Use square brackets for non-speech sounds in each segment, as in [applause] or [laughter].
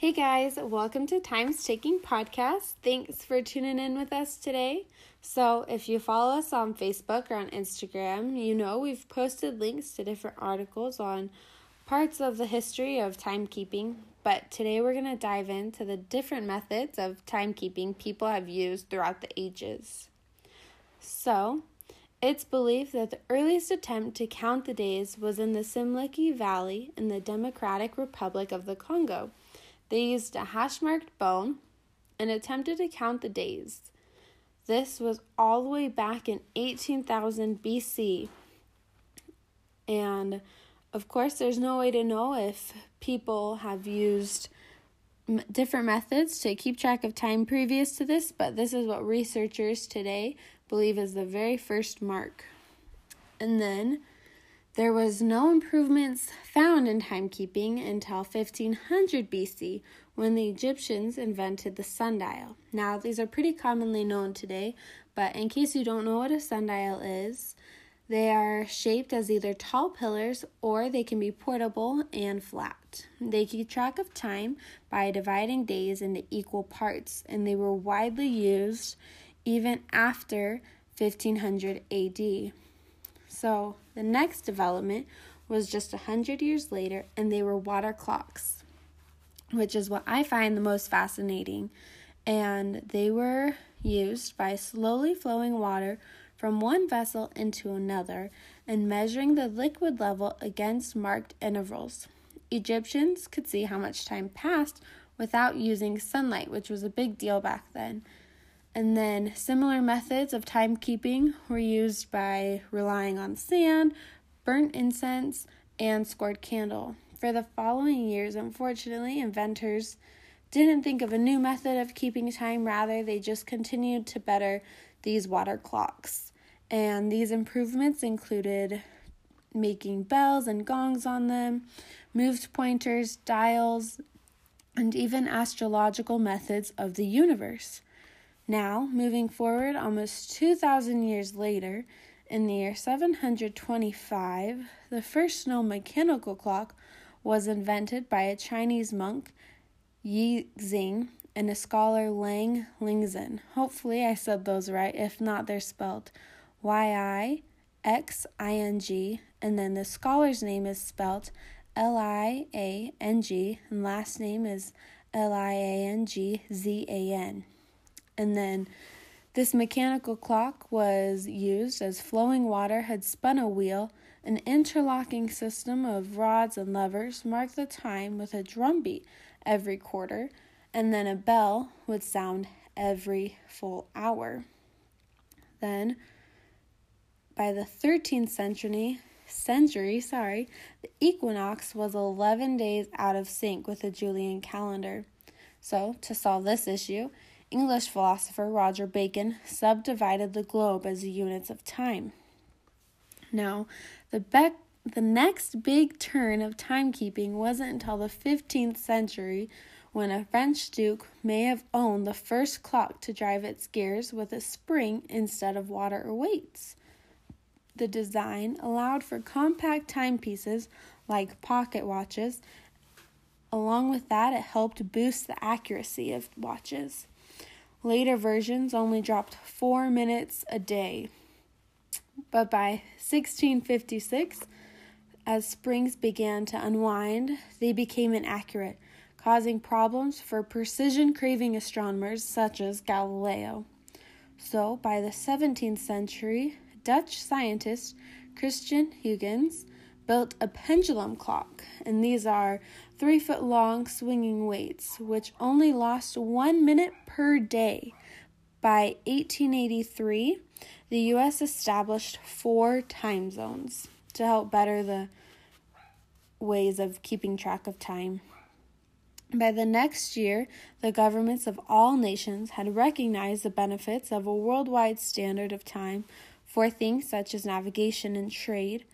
Hey guys, welcome to Times Taking Podcast. Thanks for tuning in with us today. So, if you follow us on Facebook or on Instagram, you know we've posted links to different articles on parts of the history of timekeeping. But today we're going to dive into the different methods of timekeeping people have used throughout the ages. So, it's believed that the earliest attempt to count the days was in the Semliki Valley in the Democratic Republic of the Congo they used a hash marked bone and attempted to count the days. This was all the way back in 18,000 BC. And of course, there's no way to know if people have used m- different methods to keep track of time previous to this, but this is what researchers today believe is the very first mark. And then there was no improvements found in timekeeping until 1500 BC when the Egyptians invented the sundial. Now, these are pretty commonly known today, but in case you don't know what a sundial is, they are shaped as either tall pillars or they can be portable and flat. They keep track of time by dividing days into equal parts, and they were widely used even after 1500 AD. So the next development was just a hundred years later, and they were water clocks, which is what I find the most fascinating. And they were used by slowly flowing water from one vessel into another and measuring the liquid level against marked intervals. Egyptians could see how much time passed without using sunlight, which was a big deal back then. And then similar methods of timekeeping were used by relying on sand, burnt incense, and scored candle. For the following years, unfortunately, inventors didn't think of a new method of keeping time, rather, they just continued to better these water clocks. And these improvements included making bells and gongs on them, moved pointers, dials, and even astrological methods of the universe. Now, moving forward almost 2,000 years later, in the year 725, the first known mechanical clock was invented by a Chinese monk, Yi Xing, and a scholar, Lang Lingzhen. Hopefully, I said those right. If not, they're spelled Y I X I N G, and then the scholar's name is spelled L I A N G, and last name is L I A N G Z A N. And then this mechanical clock was used as flowing water had spun a wheel. An interlocking system of rods and levers marked the time with a drumbeat every quarter, and then a bell would sound every full hour. Then, by the 13th century, century, sorry, the equinox was 11 days out of sync with the Julian calendar. So, to solve this issue, English philosopher Roger Bacon subdivided the globe as units of time. Now, the, be- the next big turn of timekeeping wasn't until the 15th century when a French duke may have owned the first clock to drive its gears with a spring instead of water or weights. The design allowed for compact timepieces like pocket watches. Along with that, it helped boost the accuracy of watches. Later versions only dropped four minutes a day. But by 1656, as springs began to unwind, they became inaccurate, causing problems for precision craving astronomers such as Galileo. So, by the 17th century, Dutch scientist Christian Huygens built a pendulum clock, and these are three foot long swinging weights, which only last one minute per day. By 1883, the U.S. established four time zones to help better the ways of keeping track of time. By the next year, the governments of all nations had recognized the benefits of a worldwide standard of time for things such as navigation and trade.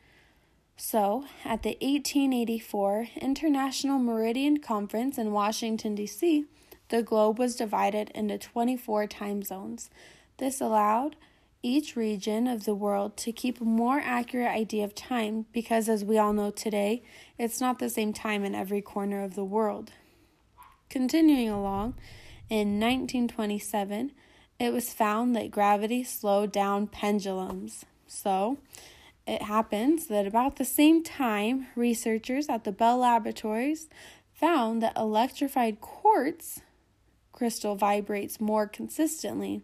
So, at the 1884 International Meridian Conference in Washington, D.C., the globe was divided into 24 time zones. This allowed each region of the world to keep a more accurate idea of time because, as we all know today, it's not the same time in every corner of the world. continuing along, in 1927, it was found that gravity slowed down pendulums. So, it happens that about the same time, researchers at the Bell Laboratories found that electrified quartz crystal vibrates more consistently.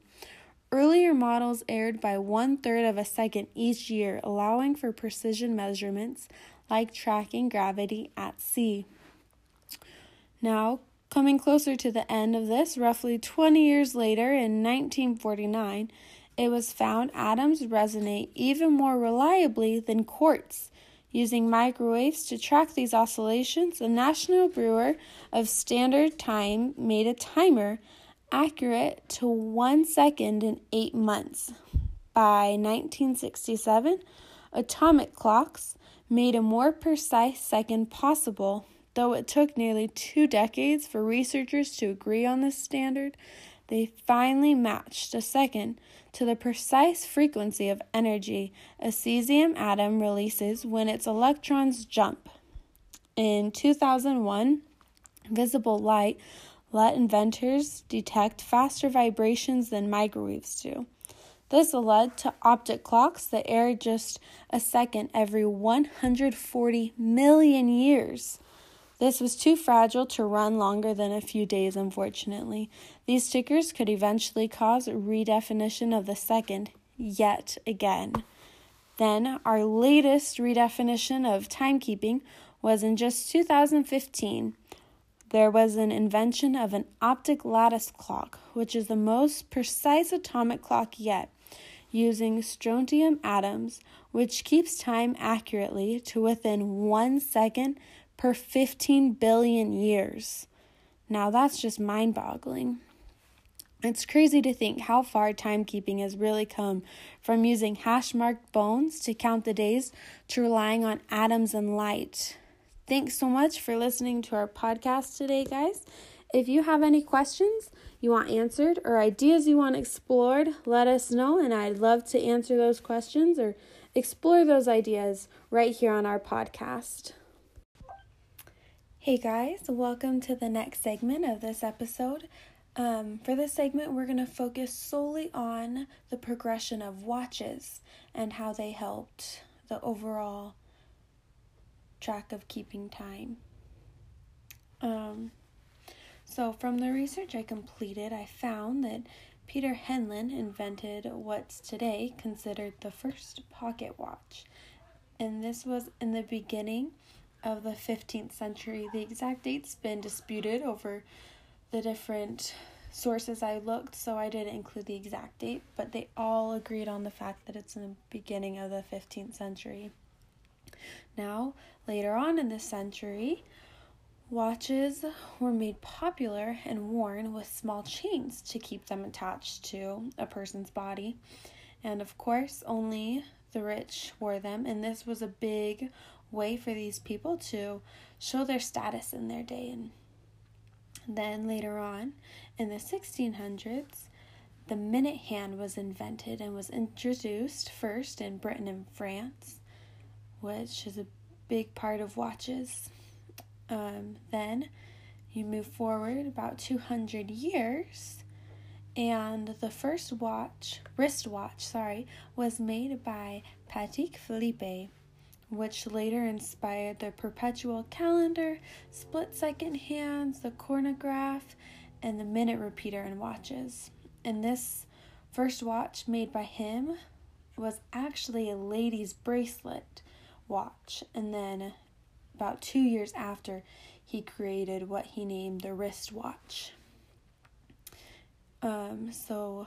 Earlier models erred by one third of a second each year, allowing for precision measurements like tracking gravity at sea. Now, coming closer to the end of this, roughly 20 years later in 1949, it was found atoms resonate even more reliably than quartz. Using microwaves to track these oscillations, the National Bureau of Standard Time made a timer accurate to one second in eight months. By 1967, atomic clocks made a more precise second possible. Though it took nearly two decades for researchers to agree on this standard, they finally matched a second to the precise frequency of energy a cesium atom releases when its electrons jump. In 2001, visible light let inventors detect faster vibrations than microwaves do. This led to optic clocks that err just a second every 140 million years. This was too fragile to run longer than a few days, unfortunately. These tickers could eventually cause redefinition of the second yet again. Then, our latest redefinition of timekeeping was in just 2015. There was an invention of an optic lattice clock, which is the most precise atomic clock yet, using strontium atoms, which keeps time accurately to within one second per 15 billion years. Now that's just mind boggling. It's crazy to think how far timekeeping has really come from using hash marked bones to count the days to relying on atoms and light. Thanks so much for listening to our podcast today, guys. If you have any questions you want answered or ideas you want explored, let us know, and I'd love to answer those questions or explore those ideas right here on our podcast. Hey guys, welcome to the next segment of this episode. Um, for this segment, we're going to focus solely on the progression of watches and how they helped the overall track of keeping time. Um, so, from the research I completed, I found that Peter Henlein invented what's today considered the first pocket watch, and this was in the beginning of the 15th century. The exact date's been disputed over the different sources I looked, so I didn't include the exact date, but they all agreed on the fact that it's in the beginning of the 15th century. Now, later on in this century, watches were made popular and worn with small chains to keep them attached to a person's body. And of course, only the rich wore them, and this was a big way for these people to show their status in their day. And then later on, in the 1600s, the minute hand was invented and was introduced first in Britain and France, which is a big part of watches. Um, then you move forward about 200 years, and the first watch, wristwatch, sorry, was made by Patek Philippe which later inspired the perpetual calendar, split second hands, the chronograph, and the minute repeater in watches. And this first watch made by him was actually a lady's bracelet watch. And then about two years after, he created what he named the wristwatch. Um, so,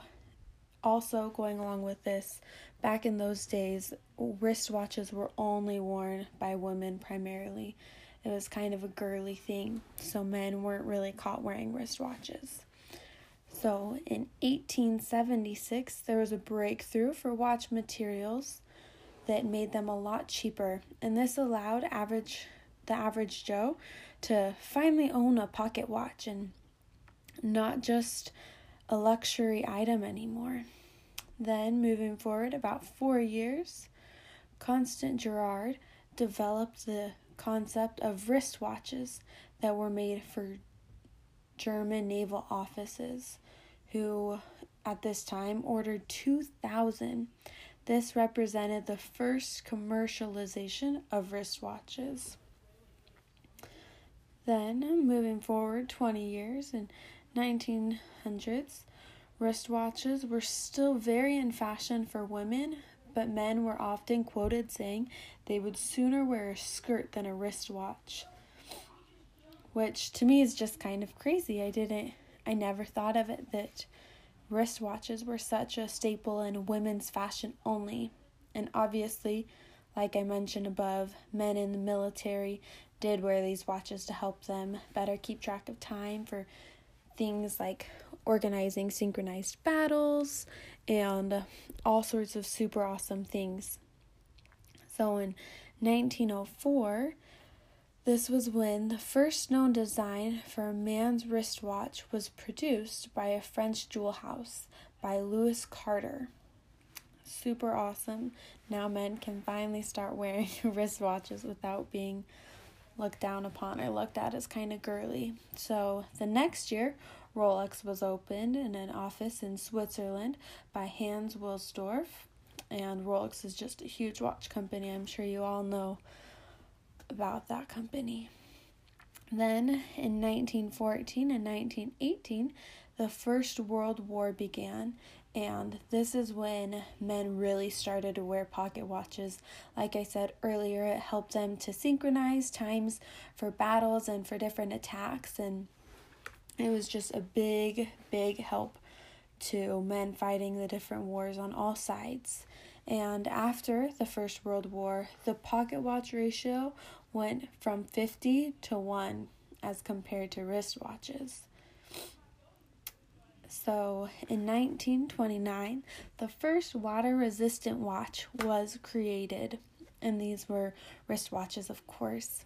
also going along with this, Back in those days, wristwatches were only worn by women primarily. It was kind of a girly thing, so men weren't really caught wearing wristwatches. So in 1876, there was a breakthrough for watch materials that made them a lot cheaper, and this allowed average the average Joe to finally own a pocket watch and not just a luxury item anymore. Then, moving forward about four years, Constant Girard developed the concept of wristwatches that were made for German naval offices who at this time ordered 2,000. This represented the first commercialization of wristwatches. Then, moving forward 20 years in 1900s, wristwatches were still very in fashion for women, but men were often quoted saying they would sooner wear a skirt than a wristwatch. Which to me is just kind of crazy. I didn't I never thought of it that wristwatches were such a staple in women's fashion only. And obviously, like I mentioned above, men in the military did wear these watches to help them better keep track of time for things like organizing synchronized battles and all sorts of super awesome things. So in 1904, this was when the first known design for a man's wristwatch was produced by a French jewel house by Louis Cartier. Super awesome. Now men can finally start wearing [laughs] wristwatches without being looked down upon or looked at as kind of girly. So the next year, Rolex was opened in an office in Switzerland by Hans Wilsdorf. And Rolex is just a huge watch company. I'm sure you all know about that company. Then in 1914 and 1918, the First World War began, and this is when men really started to wear pocket watches. Like I said earlier, it helped them to synchronize times for battles and for different attacks, and it was just a big, big help to men fighting the different wars on all sides. And after the First World War, the pocket watch ratio went from 50 to 1 as compared to wristwatches. So, in 1929, the first water resistant watch was created, and these were wristwatches, of course.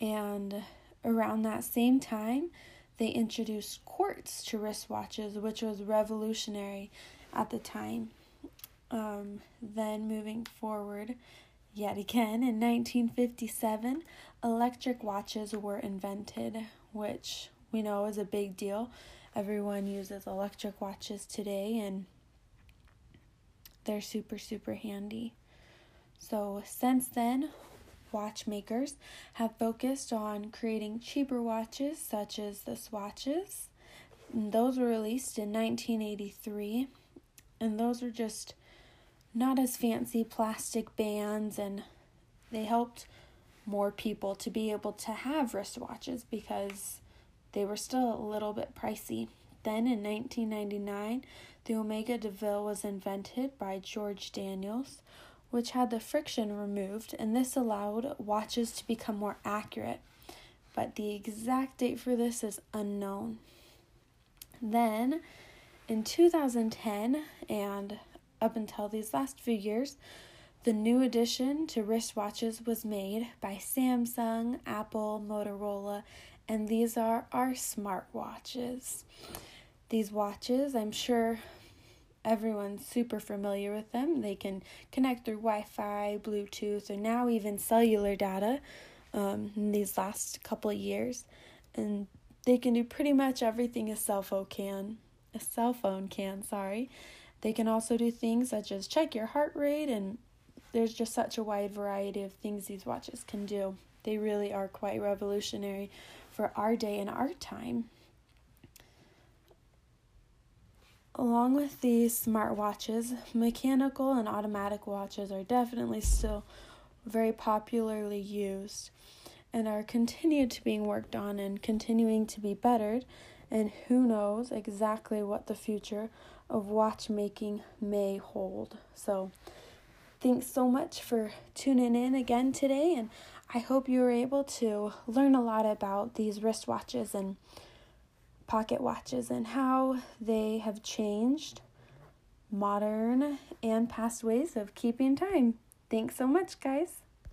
And around that same time, they introduced quartz to wristwatches, which was revolutionary at the time. Um, then moving forward, yet again in 1957, electric watches were invented, which we know is a big deal. Everyone uses electric watches today, and they're super, super handy. So, since then, watchmakers have focused on creating cheaper watches, such as the Swatches. And those were released in 1983, and those were just not as fancy plastic bands, and they helped more people to be able to have wristwatches because they were still a little bit pricey. Then in 1999, the Omega DeVille was invented by George Daniels, which had the friction removed, and this allowed watches to become more accurate. But the exact date for this is unknown. Then in 2010, and up until these last few years, the new addition to wristwatches was made by Samsung, Apple, Motorola, and these are our smartwatches. These watches, I'm sure everyone's super familiar with them. They can connect through Wi Fi, Bluetooth, or now even cellular data um, in these last couple years. And they can do pretty much everything a cell phone can. A cell phone can, sorry. They can also do things such as check your heart rate, and there's just such a wide variety of things these watches can do. They really are quite revolutionary for our day and our time. Along with these smartwatches, mechanical and automatic watches are definitely still very popularly used and are continued to being worked on and continuing to be bettered and who knows exactly what the future of watchmaking may hold. So, thanks so much for tuning in again today, and I hope you were able to learn a lot about these wristwatches and pocket watches and how they have changed modern and past ways of keeping time. Thanks so much, guys.